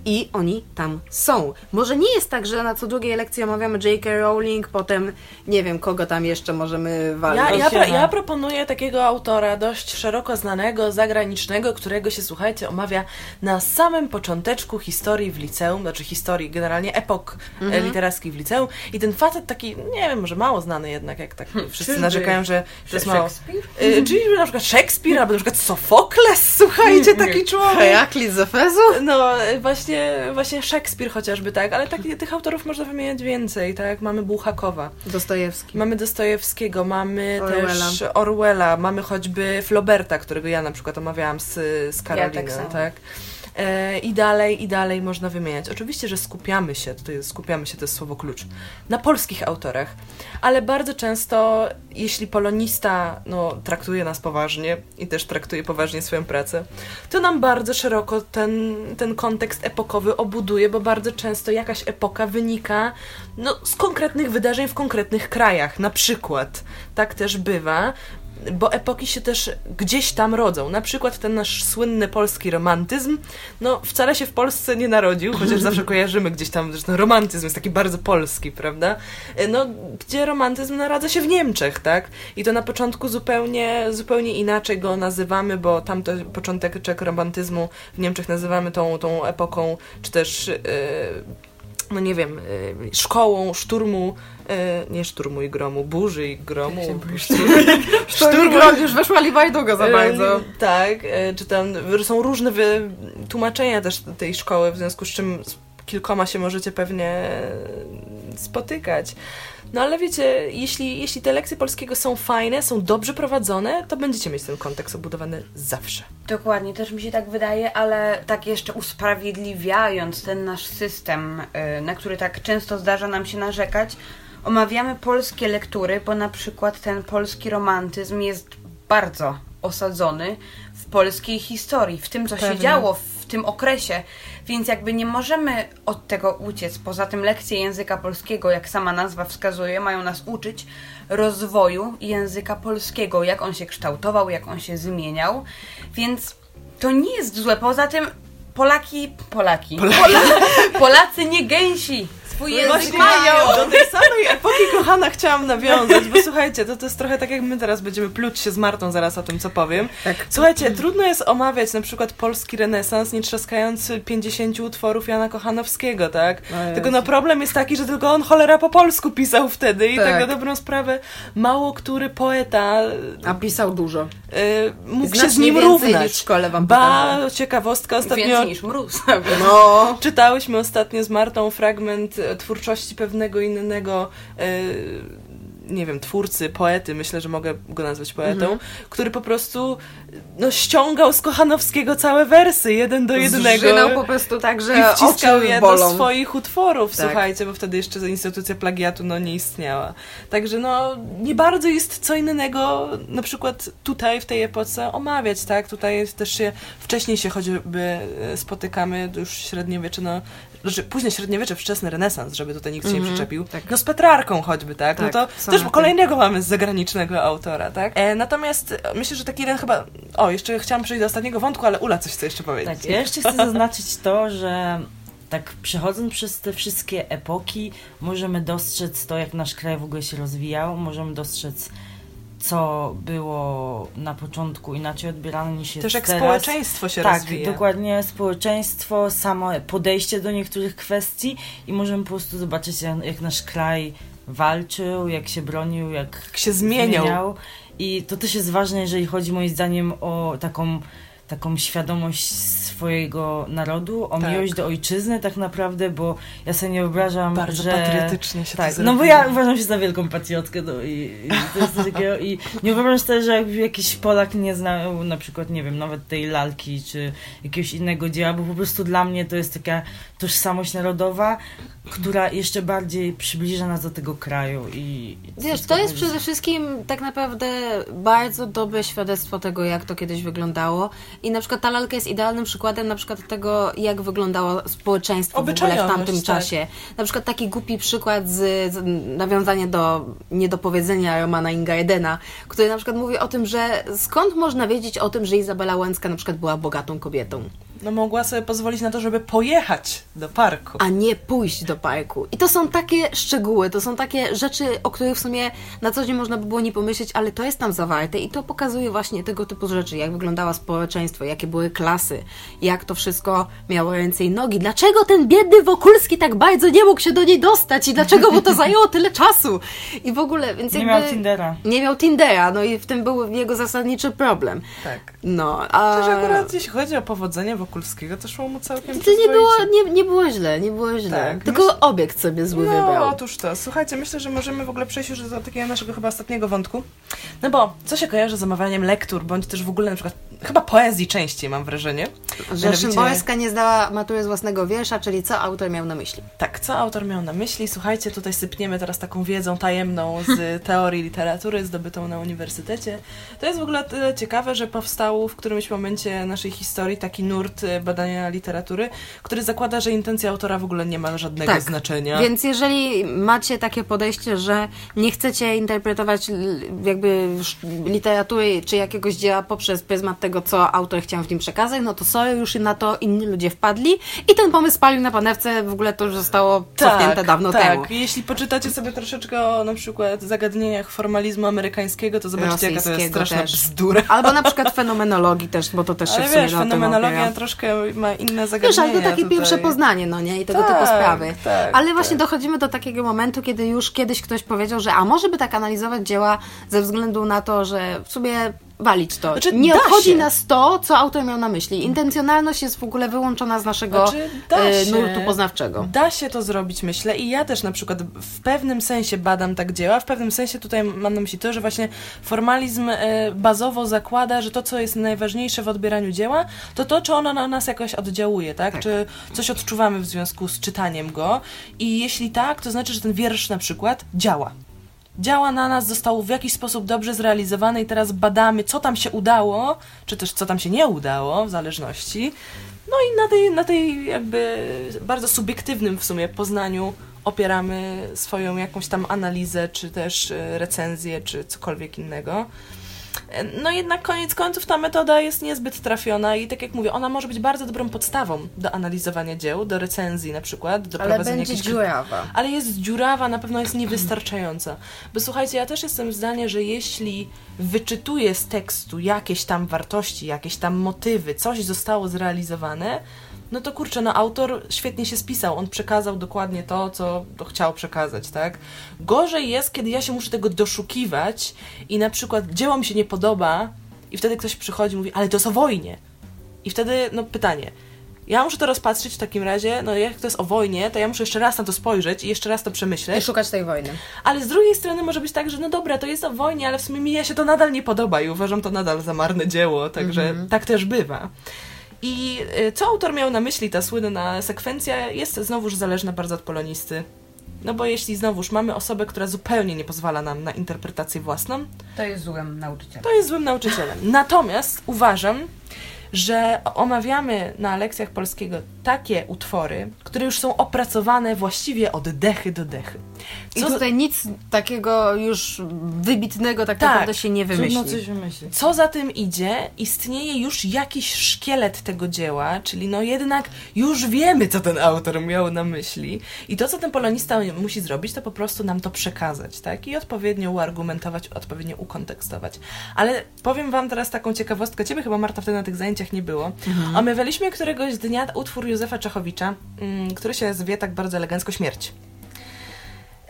I oni tam są. Może nie jest tak, że na co drugiej lekcji omawiamy J.K. Rowling, potem nie wiem, kogo tam jeszcze możemy walczyć. Ja, ja, Tolkiena. ja proponuję takiego autora dość szeroko znanego, zagranicznego, którego się, słuchajcie, omawia na samym począteczku historii w liceum, znaczy historii generalnie, epok e, literackich w liceum. I ten facet taki, nie wiem, może mało znany jednak, jak tak wszyscy czyżby narzekają, że to jest mało. Szekspir? Y, czyli na przykład Szekspir, albo na przykład Sofokles, słuchajcie, taki człowiek. Heraklit z Efezu? No, y, właśnie, właśnie Szekspir chociażby, tak, ale tak, tych autorów można wymieniać więcej, tak, mamy Bułhakowa. Dostojewski. Mamy Dostojewskiego, mamy Orwella. też Orwella, mamy choćby Flauberta, którego ja na przykład omawiałam z, z Karoliną, tak samo. tak? E, I dalej, i dalej można wymieniać. Oczywiście, że skupiamy się, to jest, skupiamy się, to jest słowo klucz, na polskich autorach, ale bardzo często, jeśli polonista no, traktuje nas poważnie i też traktuje poważnie swoją pracę, to nam bardzo szeroko ten, ten kontekst epokowy obuduje, bo bardzo często jakaś epoka wynika no, z konkretnych wydarzeń w konkretnych krajach. Na przykład, tak też bywa, bo epoki się też gdzieś tam rodzą. Na przykład ten nasz słynny polski romantyzm, no wcale się w Polsce nie narodził, chociaż zawsze kojarzymy gdzieś tam, ten romantyzm jest taki bardzo polski, prawda? No, gdzie romantyzm naradza się w Niemczech, tak? I to na początku zupełnie, zupełnie inaczej go nazywamy, bo tamto początek romantyzmu w Niemczech nazywamy tą, tą epoką, czy też... Yy, no nie wiem, y, szkołą szturmu, y, nie szturmu i gromu, burzy i gromu. Szturm już weszła Liwajduga za bardzo. E, Tak, czy tam są różne tłumaczenia też tej szkoły, w związku z czym z kilkoma się możecie pewnie spotykać. No ale wiecie, jeśli, jeśli te lekcje polskiego są fajne, są dobrze prowadzone, to będziecie mieć ten kontekst obudowany zawsze. Dokładnie, też mi się tak wydaje, ale tak jeszcze usprawiedliwiając ten nasz system, y, na który tak często zdarza nam się narzekać, omawiamy polskie lektury, bo na przykład ten polski romantyzm jest bardzo osadzony w polskiej historii, w tym, co się Pewnie. działo w tym okresie, więc jakby nie możemy od tego uciec. Poza tym lekcje języka polskiego, jak sama nazwa wskazuje, mają nas uczyć rozwoju języka polskiego, jak on się kształtował, jak on się zmieniał, więc to nie jest złe. Poza tym Polaki, Polaki, Pola, Polacy nie gęsi. Swój język Właśnie mają. do tej samej epoki kochana chciałam nawiązać, bo słuchajcie, to, to jest trochę tak jak my teraz będziemy pluć się z Martą zaraz o tym, co powiem. Tak. Słuchajcie, trudno jest omawiać na przykład polski renesans, nie trzaskając 50 utworów Jana Kochanowskiego, tak? Tylko no problem jest taki, że tylko on cholera po polsku pisał wtedy i tak, Tak. na dobrą sprawę mało który poeta A pisał dużo. y, mógł się Znacznie z nim równać. niż w szkole wam Ba, ciekawostka, ostatnio Więcej niż mróz. No. Czytałyśmy ostatnio z Martą fragment e, twórczości pewnego innego, e, nie wiem, twórcy, poety, myślę, że mogę go nazwać poetą, który po prostu no, ściągał z Kochanowskiego całe wersy, jeden do jednego. Zżynał po prostu tak, że I wciskał je bolą. do swoich utworów, Tak. słuchajcie, bo wtedy jeszcze instytucja plagiatu no, nie istniała. Także no, nie bardzo jest co innego na przykład tutaj, w tej epoce omawiać, tak? Tutaj też się, wcześniej się choćby e, spotykamy, już średniowiecze, no, znaczy późne średniowiecze, wczesny renesans, żeby tutaj nikt się nie Mhm, przyczepił. tak. No z Petrarką choćby, tak? Tak, no to też kolejnego mamy z zagranicznego autora, tak? E, natomiast myślę, że taki jeden chyba... O, jeszcze chciałam przejść do ostatniego wątku, ale Ula coś chce jeszcze powiedzieć. Tak, ja jeszcze chcę zaznaczyć to, że tak przechodząc przez te wszystkie epoki, możemy dostrzec to, jak nasz kraj w ogóle się rozwijał, możemy dostrzec co było na początku inaczej odbierane niż jest Też jak teraz. społeczeństwo się tak, rozwija. dokładnie społeczeństwo, samo podejście do niektórych kwestii i możemy po prostu zobaczyć, jak, jak nasz kraj walczył, jak się bronił, jak Jak się zmieniał. I to też jest ważne, jeżeli chodzi moim zdaniem o taką, taką świadomość swojego narodu, o Tak. miłość do ojczyzny tak naprawdę, bo ja sobie nie wyobrażam, Bardzo że... patriotycznie się Tak, to no bo ja uważam się za wielką patriotkę no i, i to jest coś takiego i nie wyobrażam sobie, że jakby jakiś Polak nie znał na przykład, nie wiem, nawet tej lalki czy jakiegoś innego dzieła, bo po prostu dla mnie to jest taka tożsamość narodowa, która jeszcze bardziej przybliża nas do tego kraju i Wiesz, to jest przede wszystkim tak naprawdę bardzo dobre świadectwo tego, jak to kiedyś wyglądało. I na przykład ta lalka jest idealnym przykładem na przykład tego, jak wyglądało społeczeństwo w ogóle w tamtym tak. czasie. Na przykład taki głupi przykład z, z nawiązanie do niedopowiedzenia Romana Ingardena, który na przykład mówi o tym, że skąd można wiedzieć o tym, że Izabela Łęcka na przykład była bogatą kobietą, No mogła sobie pozwolić na to, żeby pojechać do parku. a nie pójść do parku. I to są takie szczegóły, to są takie rzeczy, o których w sumie na co dzień można by było nie pomyśleć, ale to jest tam zawarte i to pokazuje właśnie tego typu rzeczy, jak wyglądało społeczeństwo, jakie były klasy, jak to wszystko miało ręce i nogi. Dlaczego ten biedny Wokulski tak bardzo nie mógł się do niej dostać i dlaczego mu to zajęło tyle czasu? I w ogóle, więc Nie jakby... miał Tindera. Nie miał Tindera, no i w tym był jego zasadniczy problem. Tak. No, a... Też akurat jeśli chodzi o powodzenie Wokulskiego, to szło mu całkiem To nie było, nie, nie było źle, nie było źle. Tak, Tylko myślę- obiekt sobie zły No, wybrał. otóż to. Słuchajcie, myślę, że możemy w ogóle przejść już do takiego naszego chyba ostatniego wątku. No bo, co się kojarzy z omawianiem lektur, bądź też w ogóle na przykład, chyba poezji częściej mam wrażenie. Że Mianowicie- Szymborska nie zdała matury z własnego wiersza, czyli co autor miał na myśli? Tak, co autor miał na myśli? Słuchajcie, tutaj sypniemy teraz taką wiedzą tajemną z teorii literatury zdobytą na uniwersytecie. To jest w ogóle tyle ciekawe, że powstał w którymś momencie naszej historii taki nurt e, badania literatury, który zakłada, że intencja autora w ogóle nie ma żadnego Tak, znaczenia. Więc jeżeli macie takie podejście, że nie chcecie interpretować jakby literatury czy jakiegoś dzieła poprzez pryzmat tego, co autor chciał w nim przekazać, no to sorry, już na to inni ludzie wpadli i ten pomysł palił na panewce, w ogóle to już zostało cofnięte dawno tak. temu. Jeśli poczytacie sobie troszeczkę o na przykład zagadnieniach formalizmu amerykańskiego, to zobaczycie, jaka to jest straszna też. bzdura. Albo na przykład fenomenologii też, bo to też się Ale w sumie wiesz, fenomenologia opiera. Troszkę ma inne zagadnienia Wiesz, ale to takie tutaj. pierwsze poznanie, no nie? I tego Tak, typu sprawy. tak, ale właśnie tak. dochodzimy do takiego momentu, kiedy już kiedyś ktoś powiedział, że a może by tak analizować dzieła ze względu na to, że w sumie walić to. Znaczy, nie obchodzi się. nas to, co autor miał na myśli. Intencjonalność jest w ogóle wyłączona z naszego Znaczy, się. nurtu poznawczego. Da się to zrobić, myślę. I ja też na przykład w pewnym sensie badam tak dzieła. W pewnym sensie tutaj mam na myśli to, że właśnie formalizm e, bazowo zakłada, że to, co jest najważniejsze w odbieraniu dzieła, to to, czy ono na nas jakoś oddziałuje, tak? Tak. Czy coś odczuwamy w związku z czytaniem go. I jeśli tak, to znaczy, że ten wiersz na przykład działa. Działa na nas, został w jakiś sposób dobrze zrealizowany i teraz badamy, co tam się udało, czy też co tam się nie udało, w zależności. No i na tej, na tej jakby bardzo subiektywnym w sumie poznaniu opieramy swoją jakąś tam analizę, czy też e, recenzję, czy cokolwiek innego. No jednak koniec końców ta metoda jest niezbyt trafiona i tak jak mówię, ona może być bardzo dobrą podstawą do analizowania dzieł, do recenzji na przykład, do Ale prowadzenia będzie jakichś dziurawa. ale jest dziurawa, na pewno jest niewystarczająca. Bo słuchajcie, ja też jestem zdania, że jeśli wyczytuję z tekstu jakieś tam wartości, jakieś tam motywy, coś zostało zrealizowane, no to kurczę, no autor świetnie się spisał, on przekazał dokładnie to, co chciał przekazać, tak? Gorzej jest, kiedy ja się muszę tego doszukiwać i na przykład dzieło mi się nie podoba i wtedy ktoś przychodzi i mówi, ale to jest o wojnie. I wtedy, no pytanie, ja muszę to rozpatrzyć w takim razie, no jak to jest o wojnie, to ja muszę jeszcze raz na to spojrzeć i jeszcze raz to I przemyśleć. szukać tej wojny. Ale z drugiej strony może być tak, że no dobra, to jest o wojnie, ale w sumie mi się to nadal nie podoba i uważam to nadal za marne dzieło, także tak też bywa. I y, co autor miał na myśli, ta słynna sekwencja, jest znowuż zależna bardzo od polonisty. No bo jeśli znowuż mamy osobę, która zupełnie nie pozwala nam na interpretację własną, To jest złym nauczycielem. to jest złym nauczycielem. Natomiast uważam, że omawiamy na lekcjach polskiego takie utwory, które już są opracowane właściwie od dechy do dechy. I Co, tutaj nic takiego już wybitnego tak, Tak, naprawdę się nie wymyśli. Trudno coś wymyślić. co za tym idzie, istnieje już jakiś szkielet tego dzieła, czyli no jednak już wiemy, co ten autor miał na myśli. I to, co ten polonista musi zrobić, to po prostu nam to przekazać, tak? I odpowiednio uargumentować, odpowiednio ukontekstować. Ale powiem wam teraz taką ciekawostkę. Ciebie chyba, Marta, wtedy na tych zajęciach nie było. Omawialiśmy któregoś dnia utwór Józefa Czechowicza, mm, który się zwie tak bardzo elegancko Śmierć.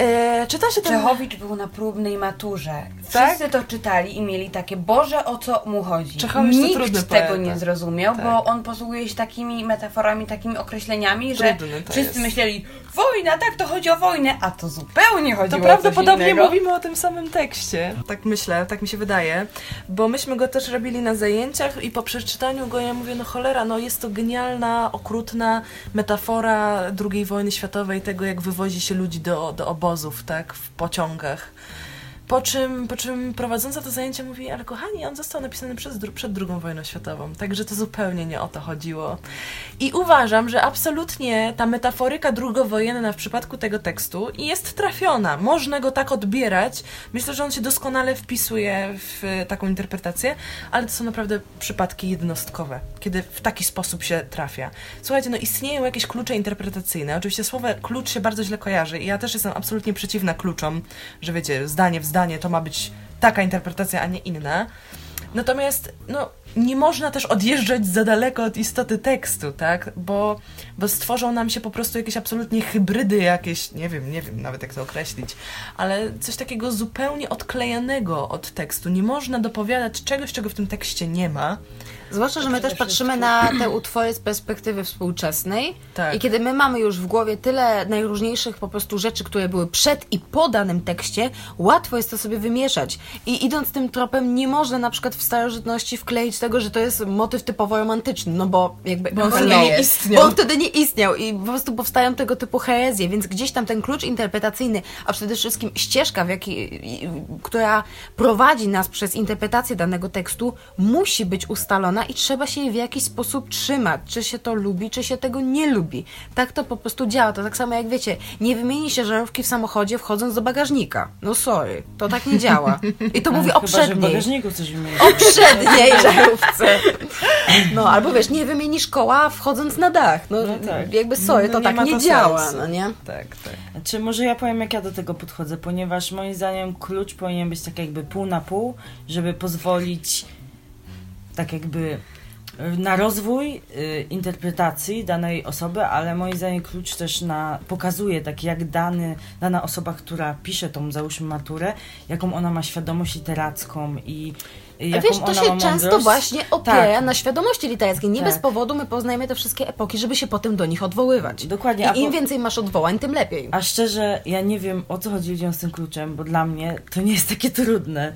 E, czyta się ten... Czechowicz był na próbnej maturze. Tak? Wszyscy to czytali i mieli takie, Boże, o co mu chodzi. Czechowicz to Nikt trudny tego poeta. nie zrozumiał, Tak. bo on posługuje się takimi metaforami, takimi określeniami, że Trudny to wszyscy jest. myśleli, wojna, tak, to chodzi o wojnę, a to zupełnie chodzi To o prawdopodobnie coś innego. mówimy o tym samym tekście. Tak myślę, tak mi się wydaje. Bo myśmy go też robili na zajęciach i po przeczytaniu go ja mówię, no cholera, no jest to genialna, okrutna metafora II wojny światowej, tego jak wywozi się ludzi do, do tak, w pociągach. Po czym, po czym prowadząca to zajęcie mówi, ale kochani, on został napisany przez, przed II wojną światową, także to zupełnie nie o to chodziło. I uważam, że absolutnie ta metaforyka drugowojenna w przypadku tego tekstu jest trafiona. Można go tak odbierać. Myślę, że on się doskonale wpisuje w taką interpretację, ale to są naprawdę przypadki jednostkowe, kiedy w taki sposób się trafia. Słuchajcie, no istnieją jakieś klucze interpretacyjne. Oczywiście słowo klucz się bardzo źle kojarzy i ja też jestem absolutnie przeciwna kluczom, że wiecie, zdanie w zdanie to ma być taka interpretacja, a nie inna. Natomiast, no, nie można też odjeżdżać za daleko od istoty tekstu, tak? Bo, bo stworzą nam się po prostu jakieś absolutnie hybrydy, jakieś, nie wiem, nie wiem nawet jak to określić, ale coś takiego zupełnie odklejonego od tekstu. Nie można dopowiadać czegoś, czego w tym tekście nie ma. Zwłaszcza, że my też patrzymy na te utwory z perspektywy współczesnej Tak. i kiedy my mamy już w głowie tyle najróżniejszych po prostu rzeczy, które były przed i po danym tekście, łatwo jest to sobie wymieszać. I idąc tym tropem, nie można na przykład w starożytności wkleić tego, że to jest motyw typowo romantyczny, no bo jakby... Bo on wtedy nie istniał. Bo on wtedy nie istniał i po prostu powstają tego typu herezje, więc gdzieś tam ten klucz interpretacyjny, a przede wszystkim ścieżka, w jaki, i- która prowadzi nas przez interpretację danego tekstu, musi być ustalona i trzeba się jej w jakiś sposób trzymać. Czy się to lubi, czy się tego nie lubi. Tak to po prostu działa. To tak samo jak wiecie, nie wymieni się żarówki w samochodzie wchodząc do bagażnika. No sorry, to tak nie działa. I to mówię o w przedniej. bagażniku coś wymienić. O przedniej żarówce. No, albo wiesz, nie wymienisz koła wchodząc na dach. No, No tak. jakby sorry, No to nie tak nie to działa, sensu. no nie? Tak, tak. Czy może ja powiem, jak ja do tego podchodzę, ponieważ moim zdaniem klucz powinien być tak jakby pół na pół, żeby pozwolić tak jakby y, na rozwój y, interpretacji danej osoby, ale moim zdaniem klucz też na, pokazuje tak jak dany, dana osoba, która pisze tą załóżmy maturę, jaką ona ma świadomość literacką i jaką wiesz, to się często właśnie opiera Tak. na świadomości literackiej. Nie Tak. bez powodu my poznajemy te wszystkie epoki, żeby się potem do nich odwoływać. Dokładnie, I im po- więcej masz odwołań, tym lepiej. A szczerze, ja nie wiem o co chodzi ludziom z tym kluczem, bo dla mnie to nie jest takie trudne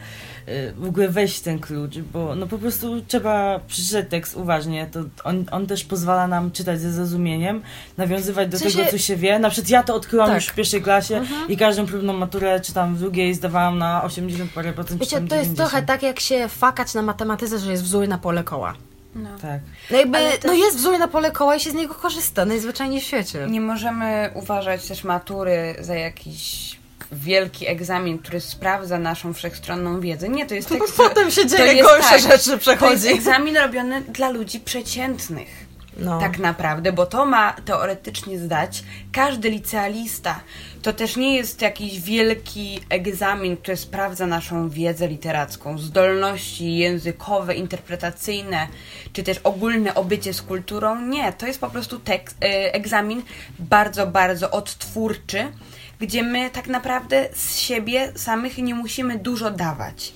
y, w ogóle wejść w ten klucz, bo no po prostu trzeba przeczytać tekst uważnie. To on, on też pozwala nam czytać ze zrozumieniem, nawiązywać do W sensie- tego, co się wie. Na przykład ja to odkryłam Tak. już w pierwszej klasie i każdą próbną maturę czytam w drugiej zdawałam na 80 parę procent. Wiecie, to jest 90. trochę tak, jak się fakać na matematyce, że jest wzór na pole koła. No. Tak. No jakby, też- no jest wzór na pole koła i się z niego korzysta, najzwyczajniej w świecie. Nie możemy uważać też matury za jakiś wielki egzamin, który sprawdza naszą wszechstronną wiedzę. Nie, to jest tekst... Potem się dzieje gorsze tak, rzeczy To jest przechodzi. egzamin robiony dla ludzi przeciętnych. No. Tak naprawdę, bo to ma teoretycznie zdać każdy licealista. To też nie jest jakiś wielki egzamin, który sprawdza naszą wiedzę literacką, zdolności językowe, interpretacyjne, czy też ogólne obycie z kulturą. Nie, to jest po prostu e, egzamin bardzo, bardzo odtwórczy, gdzie my tak naprawdę z siebie samych nie musimy dużo dawać.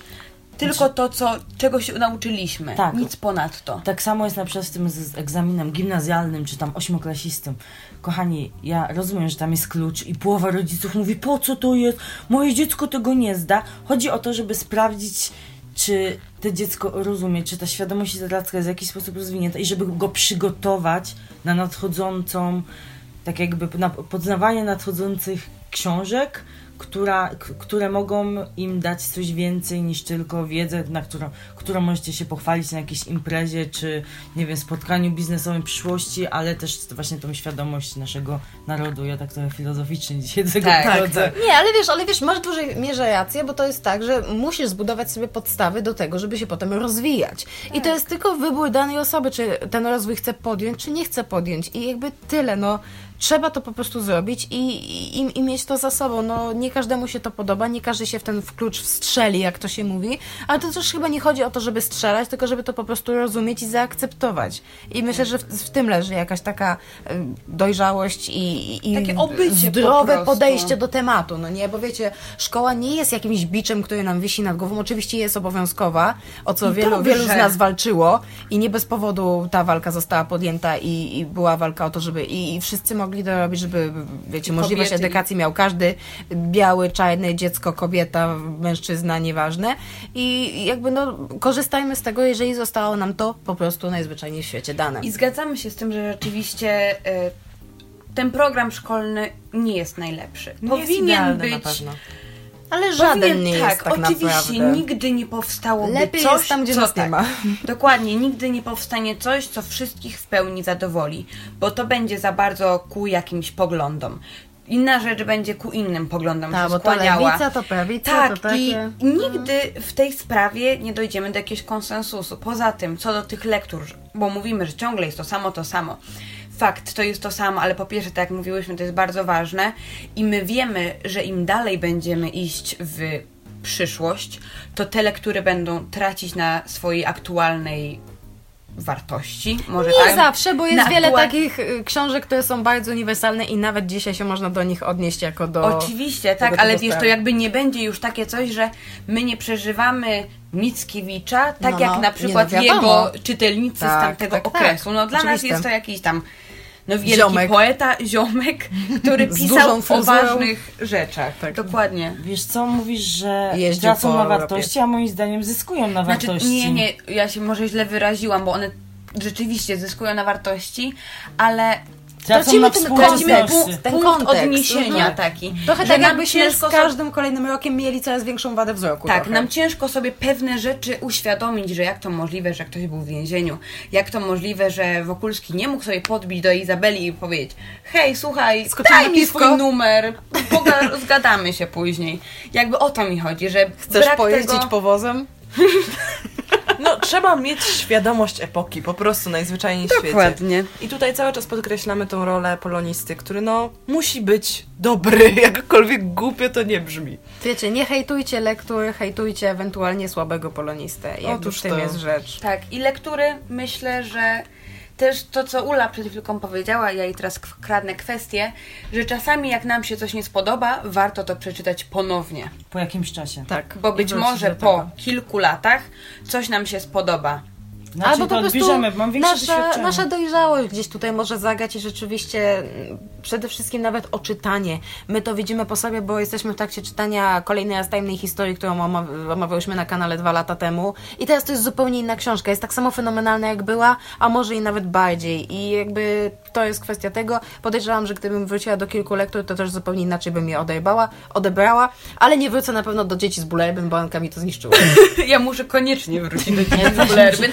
Tylko to, co, czego się nauczyliśmy. Tak. Nic ponadto. Tak samo jest na przykład z tym z egzaminem gimnazjalnym, czy tam ośmioklasistym. Kochani, ja rozumiem, że tam jest klucz i połowa rodziców mówi, po co to jest? Moje dziecko tego nie zda. Chodzi o to, żeby sprawdzić, czy to dziecko rozumie, czy ta świadomość literacka jest w jakiś sposób rozwinięta i żeby go przygotować na nadchodzącą, tak jakby na poznawanie nadchodzących książek, która, które mogą im dać coś więcej niż tylko wiedzę, na którą, którą możecie się pochwalić na jakiejś imprezie, czy nie wiem, spotkaniu biznesowym przyszłości, ale też właśnie tą świadomość naszego narodu. Ja tak trochę filozoficznie dzisiaj do tego Tak, tak, podchodzę. Nie, ale wiesz, ale wiesz, masz w dużej mierze rację, bo to jest tak, że musisz zbudować sobie podstawy do tego, żeby się potem rozwijać. I to jest tylko wybór danej osoby, czy ten rozwój chce podjąć, czy nie chce podjąć. I jakby tyle, no. Trzeba to po prostu zrobić i, i, i mieć to za sobą. No, nie każdemu się to podoba, nie każdy się w ten klucz wstrzeli, jak to się mówi, ale to też chyba nie chodzi o to, żeby strzelać, tylko żeby to po prostu rozumieć i zaakceptować. I myślę, że w, w tym leży jakaś taka em, dojrzałość i, i Takie obycie po zdrowe prostu. podejście do tematu, no nie? Bo wiecie, szkoła nie jest jakimś biczem, który nam wisi nad głową. Oczywiście jest obowiązkowa, o co wielu, wielu z nas walczyło i nie bez powodu ta walka została podjęta i, i była walka o to, żeby i, i wszyscy mogli to robić, żeby, wiecie, możliwość kobiety. edukacji miał każdy, biały, czarny, dziecko, kobieta, mężczyzna, nieważne. I jakby no, korzystajmy z tego, jeżeli zostało nam to po prostu najzwyczajniej w świecie dane. I zgadzamy się z tym, że rzeczywiście y, ten program szkolny nie jest najlepszy. Nie jest Powinien na być. Ale żaden powinien, nie tak, jest tak oczywiście naprawdę. nigdy nie powstałoby Lepiej coś, jest tam, gdzie co nas nie tak. ma. Dokładnie, nigdy nie powstanie coś, co wszystkich w pełni zadowoli, bo to będzie za bardzo ku jakimś poglądom. Inna rzecz będzie ku innym poglądom Tak, się bo to skłaniała. lewica, to prawica, tak, to takie... i nigdy w tej sprawie nie dojdziemy do jakiegoś konsensusu. Poza tym, co do tych lektur, bo mówimy, że ciągle jest to samo, to samo. Fakt, to jest to samo, ale po pierwsze, tak jak mówiłyśmy, to jest bardzo ważne i my wiemy, że im dalej będziemy iść w przyszłość, to te lektury będą tracić na swojej aktualnej wartości. Może Nie tak? zawsze, bo jest Na wiele aktua- takich y, książek, które są bardzo uniwersalne i nawet dzisiaj się można do nich odnieść jako do... Oczywiście, tak, ale wiesz, to jakby nie będzie już takie coś, że my nie przeżywamy Mickiewicza, tak No, jak no, na nie, przykład no jego czytelnicy Tak, z tamtego tak, tak. okresu. No dla nas Oczywiste. jest to jakiś tam no, wielki Ziomek. poeta, ziomek, który pisał o ważnych rzeczach. Tak. Dokładnie. Wiesz co, mówisz, że Jeździł tracą na wartości, a moim zdaniem zyskują na Znaczy, wartości. nie, nie, ja się może źle wyraziłam, bo one rzeczywiście zyskują na wartości, ale Tracą Tracimy na punkt, Ten punkt kontekst. odniesienia Mhm. taki. Trochę tak jakbyśmy z każdym kolejnym rokiem mieli coraz większą wadę wzroku. Tak, trochę. nam ciężko sobie pewne rzeczy uświadomić, że jak to możliwe, że ktoś był w więzieniu, jak to możliwe, że Wokulski nie mógł sobie podbić do Izabeli i powiedzieć hej, słuchaj, Skoczymy daj mi piwko." swój numer, zgadamy się później. Jakby o to mi chodzi, że Chcesz brak pojeździć tego... powozem? No, trzeba mieć świadomość epoki, po prostu najzwyczajniej w świecie. Dokładnie. I tutaj cały czas podkreślamy tą rolę polonisty, który no musi być dobry, jakkolwiek głupio to nie brzmi. Wiecie, nie hejtujcie lektury, hejtujcie ewentualnie słabego polonistę. Otóż w tym to. jest rzecz. Tak, i lektury myślę, że też to, co Ula przed chwilką powiedziała, ja jej teraz kradnę kwestię, że czasami jak nam się coś nie spodoba, warto to przeczytać ponownie. Po jakimś czasie. Tak. Bo być może po kilku latach coś nam się spodoba. Znaczy, Albo to po prostu odbierzemy, mam nasza, nasza dojrzałość gdzieś tutaj może zagrać i rzeczywiście mm, przede wszystkim nawet o czytanie. My to widzimy po sobie, bo jesteśmy w trakcie czytania kolejnej raz tajemnej historii, którą oma- omawiałyśmy na kanale dwa lata temu i teraz to jest zupełnie inna książka. Jest tak samo fenomenalna jak była, a może i nawet bardziej i jakby to jest kwestia tego. Podejrzewam, że gdybym wróciła do kilku lektur, to też zupełnie inaczej bym je odebrała, odebrała, ale nie wrócę na pewno do dzieci z Bullerbyn, bo Anka mi to zniszczyła. Ja muszę koniecznie wrócić do Ja Dzieci też Bullerbyn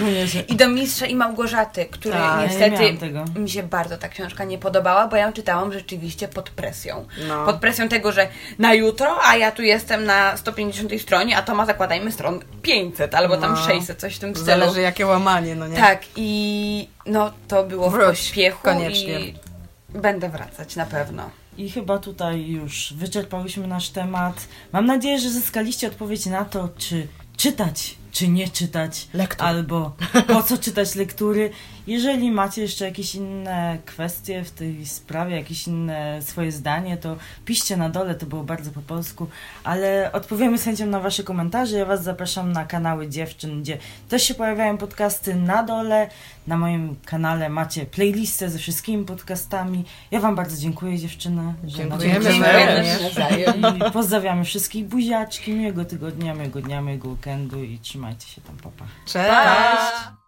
i do Mistrza i Małgorzaty, który ja nie niestety tego. mi się bardzo ta książka nie podobała, bo ja ją czytałam rzeczywiście pod presją. No. Pod presją tego, że na jutro, a ja tu jestem na 150 stronie, a to ma zakładajmy stron 500 albo tam No. 600, coś w tym stylu. Zależy jakie łamanie, no nie? Tak, i no to było w Wróć, pośpiechu koniecznie. i będę wracać na pewno. I chyba tutaj już wyczerpałyśmy nasz temat. Mam nadzieję, że zyskaliście odpowiedź na to, czy czytać czy nie czytać, Lektur. albo po co czytać lektury. Jeżeli macie jeszcze jakieś inne kwestie w tej sprawie, jakieś inne swoje zdanie, to piszcie na dole, to było bardzo po polsku, ale odpowiemy z chęcią na wasze komentarze. Ja was zapraszam na kanały dziewczyn, gdzie też się pojawiają podcasty na dole. Na moim kanale macie playlistę ze wszystkimi podcastami. Ja wam bardzo dziękuję dziewczyny. Dziękujemy również. I pozdrawiamy wszystkich buziaczki, miłego tygodnia, miłego dnia, miłego weekendu i trzymajcie się tam, papa. Cześć!